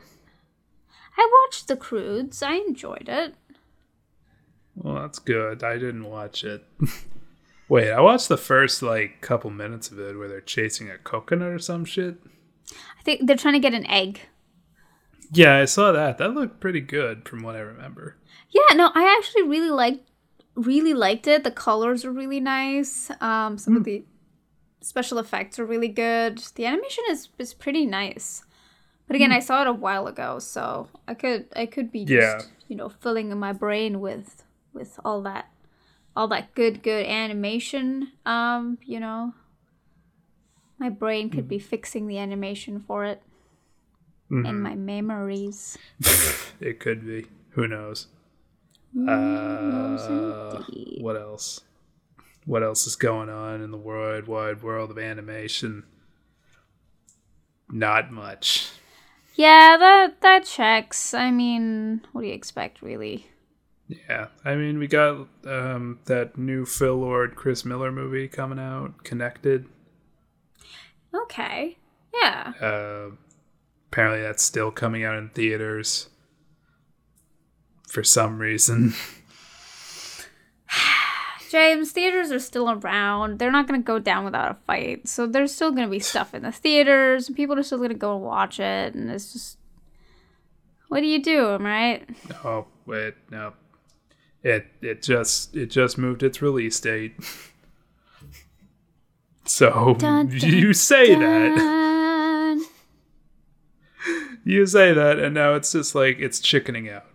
I watched The Croods. I enjoyed it. Well, that's good. I didn't watch it. Wait, I watched the first like couple minutes of it where they're chasing a coconut or some shit. I think they're trying to get an egg. Yeah, I saw that. That looked pretty good from what I remember. Yeah, no, I actually really liked really liked it. The colors are really nice. Um, some of the special effects are really good. The animation is is pretty nice. But again, I saw it a while ago, so I could I could be just Yeah. you know filling my brain with with all that all that good good animation. Um, you know, my brain could be fixing the animation for it in my memories. It could be. Who knows? Uh, what else? What else is going on in the wide, wide world of animation? Not much. Yeah, that that checks. I mean, what do you expect, really? Yeah, I mean, we got um, that new Phil Lord, Chris Miller movie coming out, Connected. Okay. Yeah. Uh, apparently, that's still coming out in theaters for some reason. James, theaters are still around. They're not going to go down without a fight. So there's still going to be stuff in the theaters, and people are still going to go and watch it. And it's just. What do you do, right? oh wait, no, it it just it just moved its release date. So Dun, dun, you say that You say that, and now it's just like it's chickening out.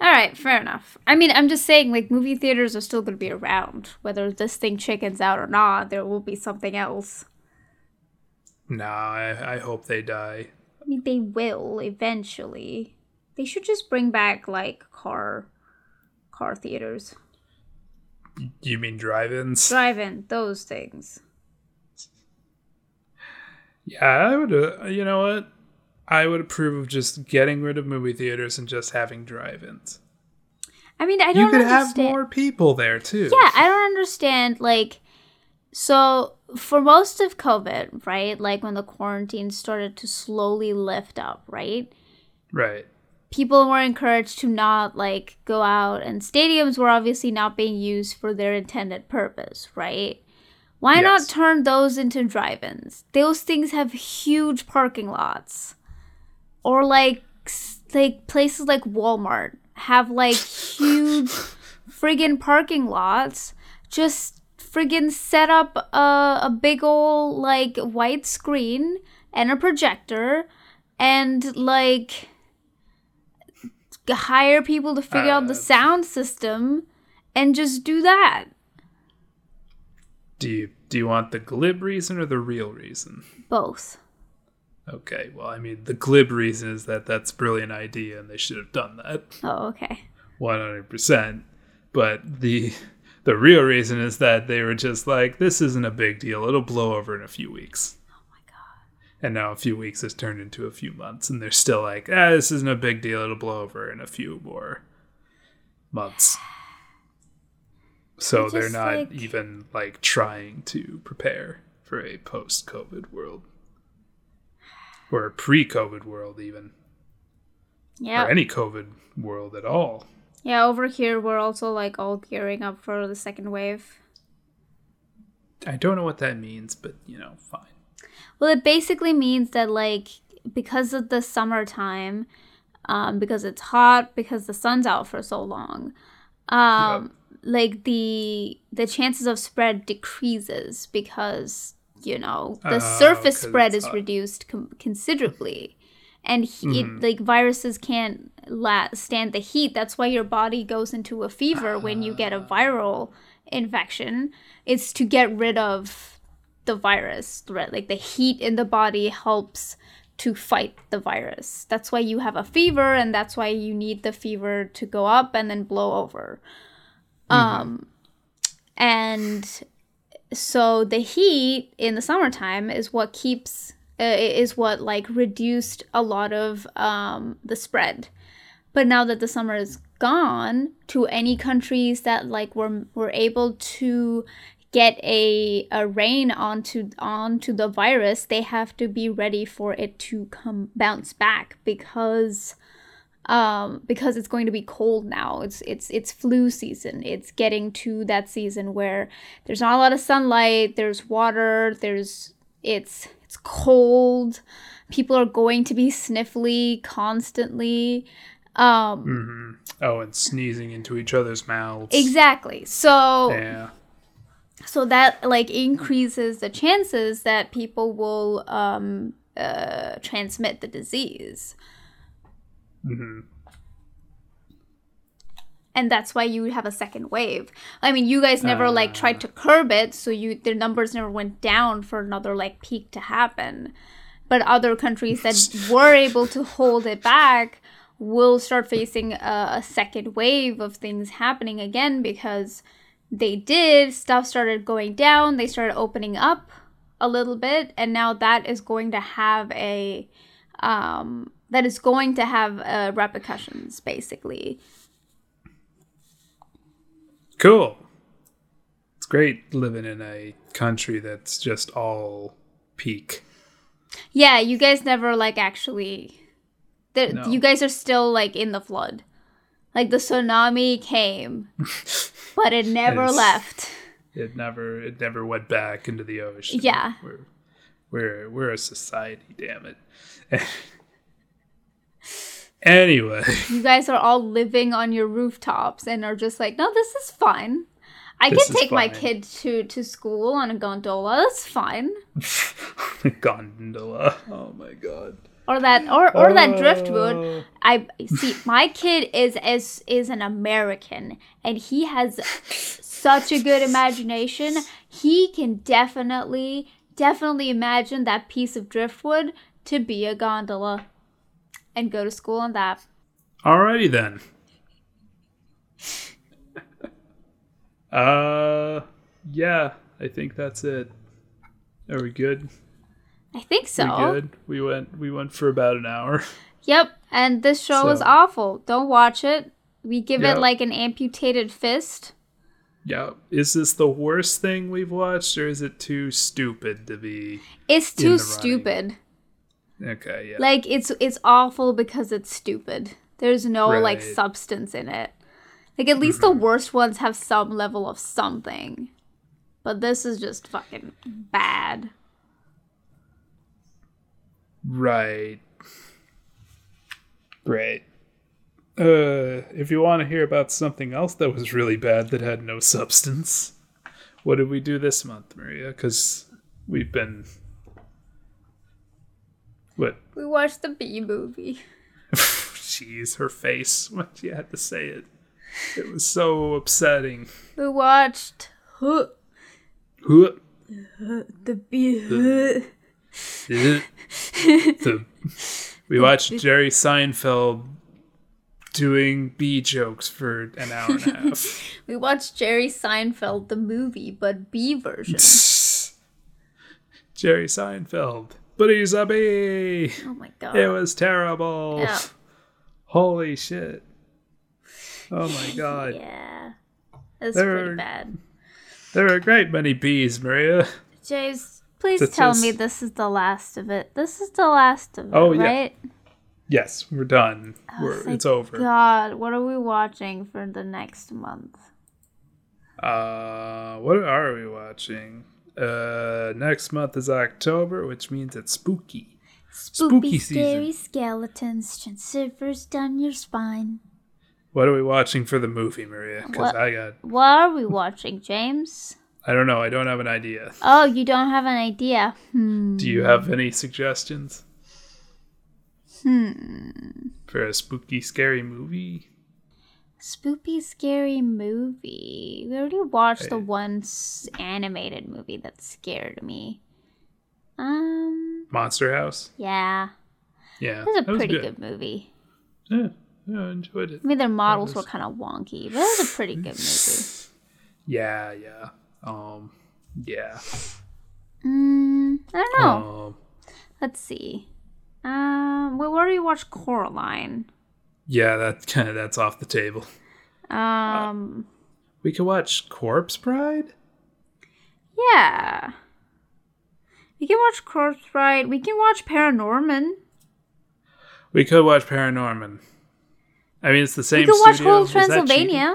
All right, fair enough. I mean, I'm just saying, like, movie theaters are still going to be around. Whether this thing chickens out or not, there will be something else. Nah, I, I hope they die. I mean, they will eventually. They should just bring back, like, car car theaters. You mean drive-ins? Drive-in, those things. Yeah, I would. Uh, you know what? I would approve of just getting rid of movie theaters and just having drive-ins. I mean, I don't You could understand. have more people there too. Yeah, I don't understand. Like, so for most of COVID, right? Like when the quarantine started to slowly lift up, right? Right. People were encouraged to not like go out, and stadiums were obviously not being used for their intended purpose, right? Why Yes. not turn those into drive-ins? Those things have huge parking lots, or like like places like Walmart have like huge friggin' parking lots. Just friggin' set up a, a big old like white screen and a projector, and like hire people to figure out the Uh, sound system, and just do that. Do you do you want the glib reason or the real reason? Both. Okay. Well, I mean, the glib reason is that that's a brilliant idea and they should have done that. Oh, okay. one hundred percent. But the the real reason is that they were just like, this isn't a big deal. It'll blow over in a few weeks. And now a few weeks has turned into a few months, and they're still like, ah, this isn't a big deal. It'll blow over in a few more months. So they're not like- even like trying to prepare for a post-COVID world or a pre-COVID world, even Yeah. or any COVID world at all. Yeah, over here we're also like all gearing up for the second wave. I don't know what that means, but you know, fine. Well, it basically means that like because of the summertime, um, because it's hot, because the sun's out for so long, um, like the the chances of spread decreases because you know the Oh, surface spread is hot. reduced com- considerably, and he, Mm-hmm. it, like viruses can't la- stand the heat. That's why your body goes into a fever when you get a viral infection. It's to get rid of the virus, threat. Like the heat in the body helps to fight the virus. That's why you have a fever, and that's why you need the fever to go up and then blow over. Um, and so the heat in the summertime is what keeps uh, is what like reduced a lot of um, the spread. But now that the summer is gone, to any countries that like were were able to get a, a rain onto onto the virus, they have to be ready for it to come bounce back because um, because it's going to be cold now. It's it's it's flu season. It's getting to that season where there's not a lot of sunlight. There's water. There's it's it's cold. People are going to be sniffly constantly. Um, hmm Oh, and sneezing into each other's mouths. Exactly. So Yeah. So that like increases the chances that people will um, uh, transmit the disease. hmm and that's why you have a second wave. I mean, you guys never like tried to curb it, so you their numbers never went down for another like peak to happen. But other countries that were able to hold it back will start facing a, a second wave of things happening again because they did stuff started going down. They started opening up a little bit, and now that is going to have a um, that is going to have uh, repercussions basically. Cool. It's great living in a country that's just all peak. Yeah, you guys never like actually. The, No. You guys are still like in the flood. Like the tsunami came, but it never It's- left. It never it never went back into the ocean. Yeah. We're we're we're a society, damn it. anyway. You guys are all living on your rooftops and are just like, no, this is fine. I This can take my kid to to school on a gondola. That's fine. Gondola. Oh my god. Or that or or that driftwood. Oh. I see my kid is is is an American and he has such a good imagination. He can definitely definitely imagine that piece of driftwood to be a gondola and go to school on that. Alrighty then. uh, yeah, I think that's it. Are we good? I think so. We good? We went. We went for about an hour. Yep, and this show was So- awful. Don't watch it. We give Yeah. it like an amputated fist. Yeah. Is this the worst thing we've watched, or is it too stupid to be? It's too stupid. Okay. Yeah. Like it's it's awful because it's stupid. There's no like Right. Mm-hmm. substance in it. Like at least the worst ones have some level of something. But this is just fucking bad. Right. Right. Uh, if you want to hear about something else that was really bad that had no substance, what did we do this month, Maria? Because we've been. What? We watched the Bee Movie. Jeez, her face when she had to say it. It was so upsetting. We watched huh, Huh. the B. huh. The- we watched Jerry Seinfeld doing bee jokes for an hour and a half. We watched Jerry Seinfeld the movie, but B version. Jerry Seinfeld. But he's a bee. Oh my god. It was terrible. Yeah. Holy shit. Oh my god. Yeah. There pretty bad. There are a great many bees, Maria. James, please tell me this is the last of it. This is the last of it, Oh, yeah. right? Yes, we're done. We're, thank it's over. God, what are we watching for the next month? Uh, what are we watching? Uh, next month is October, which means it's spooky. Spooky scary season. skeletons and shivers down your spine. What are we watching for the movie, Maria? Because? I got, What are we watching, James? I don't know. I don't have an idea. Oh, you don't have an idea. Hmm. Do you have any suggestions Hmm. for a spooky, scary movie? Spooky scary movie. We already watched the one s- animated movie that scared me. Um, Monster House. yeah. Yeah, It was a that was pretty good. good. movie. Yeah, yeah, I enjoyed it. I mean, their models was- were kind of wonky, but it was a pretty good movie. Yeah, yeah. Um, yeah. Mm, I don't know. Um, Let's see. Um, we you watch Coraline. yeah, that kind of that's off the table. Um, We could watch Corpse Bride. yeah. We can watch Corpse Bride. We can watch Paranorman. We could watch Paranorman. I mean, it's the same. We could watch. Whole Is that cheating? Transylvania.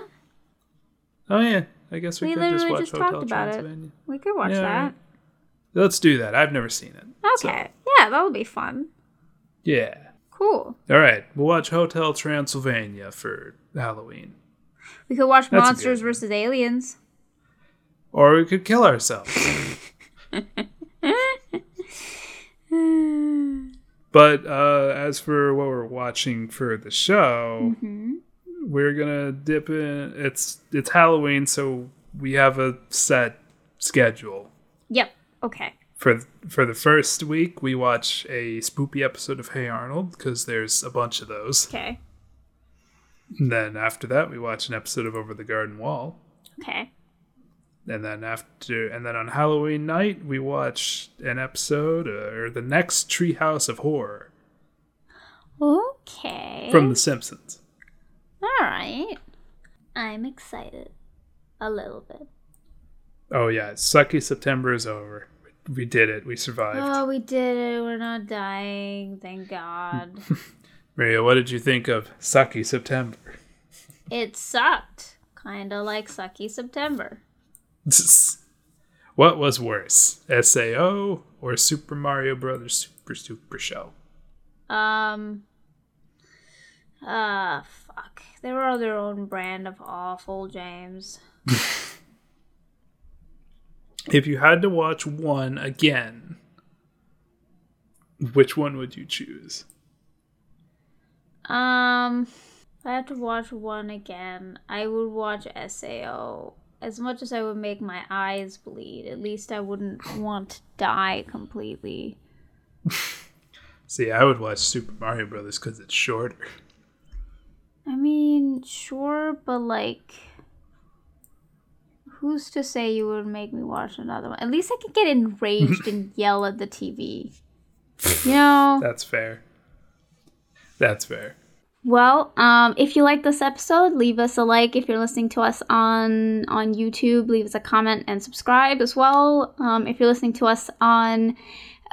Oh yeah, I guess we, We could just watch just Hotel talked about it. We could watch Yeah, that. Let's do that. I've never seen it. so, Okay. Yeah, that'll be fun. yeah. Cool. All right, we'll watch Hotel Transylvania for Halloween, We could watch That's Monsters versus Aliens. or we could kill ourselves. But uh, as for what we're watching for the show, Mm-hmm. We're gonna dip in. It's it's Halloween, so we have a set schedule. Yep. Okay. For for the first week, we watch a spoopy episode of Hey Arnold because there's a bunch of those. Okay. And then after that, we watch an episode of Over the Garden Wall. Okay. And then after, and then on Halloween night, we watch an episode uh, or the next Treehouse of Horror Okay. from The Simpsons. All right. I'm excited. A little bit. Oh yeah, sucky September is over. We did it. We survived. Oh, we did it. We're not dying. Thank God. Maria, what did you think of sucky September? it sucked. Kind of like Sucky September. what was worse, Sao or Super Mario Brothers Super Super Show? Um. Uh, fuck. They were their own brand of awful, James. If you had to watch one again, which one would you choose? Um, if I had to watch one again, I would watch Sao. As much as I would make my eyes bleed, at least I wouldn't want to die completely. See, I would watch Super Mario Brothers because it's shorter. I mean, sure, but like, who's to say you would make me watch another one? At least I could get enraged and yell at the TV. You know? That's fair. That's fair. Well, um, if you like this episode, leave us a like. If you're listening to us on on YouTube, leave us a comment and subscribe as well. Um, if you're listening to us on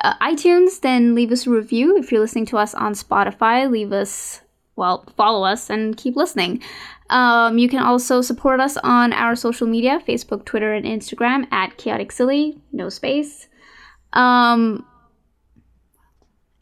uh, iTunes, then leave us a review. If you're listening to us on Spotify, leave us well, follow us and keep listening. Um, you can also support us on our social media Facebook, Twitter, and Instagram at Chaotic Silly, no space. Um,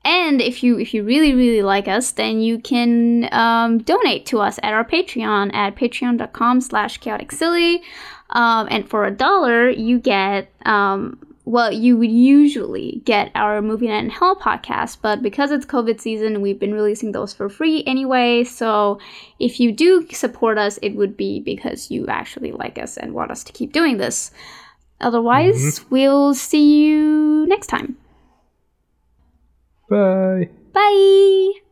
and if you if you really really like us, then you can um, donate to us at our Patreon at patreon.com slash chaotic silly. Um, and for a dollar, you get um, well, you would usually get our Movie Night in Hell podcast, but because it's COVID season, we've been releasing those for free anyway. So if you do support us, it would be because you actually like us and want us to keep doing this. Otherwise, mm-hmm. we'll see you next time. Bye. Bye.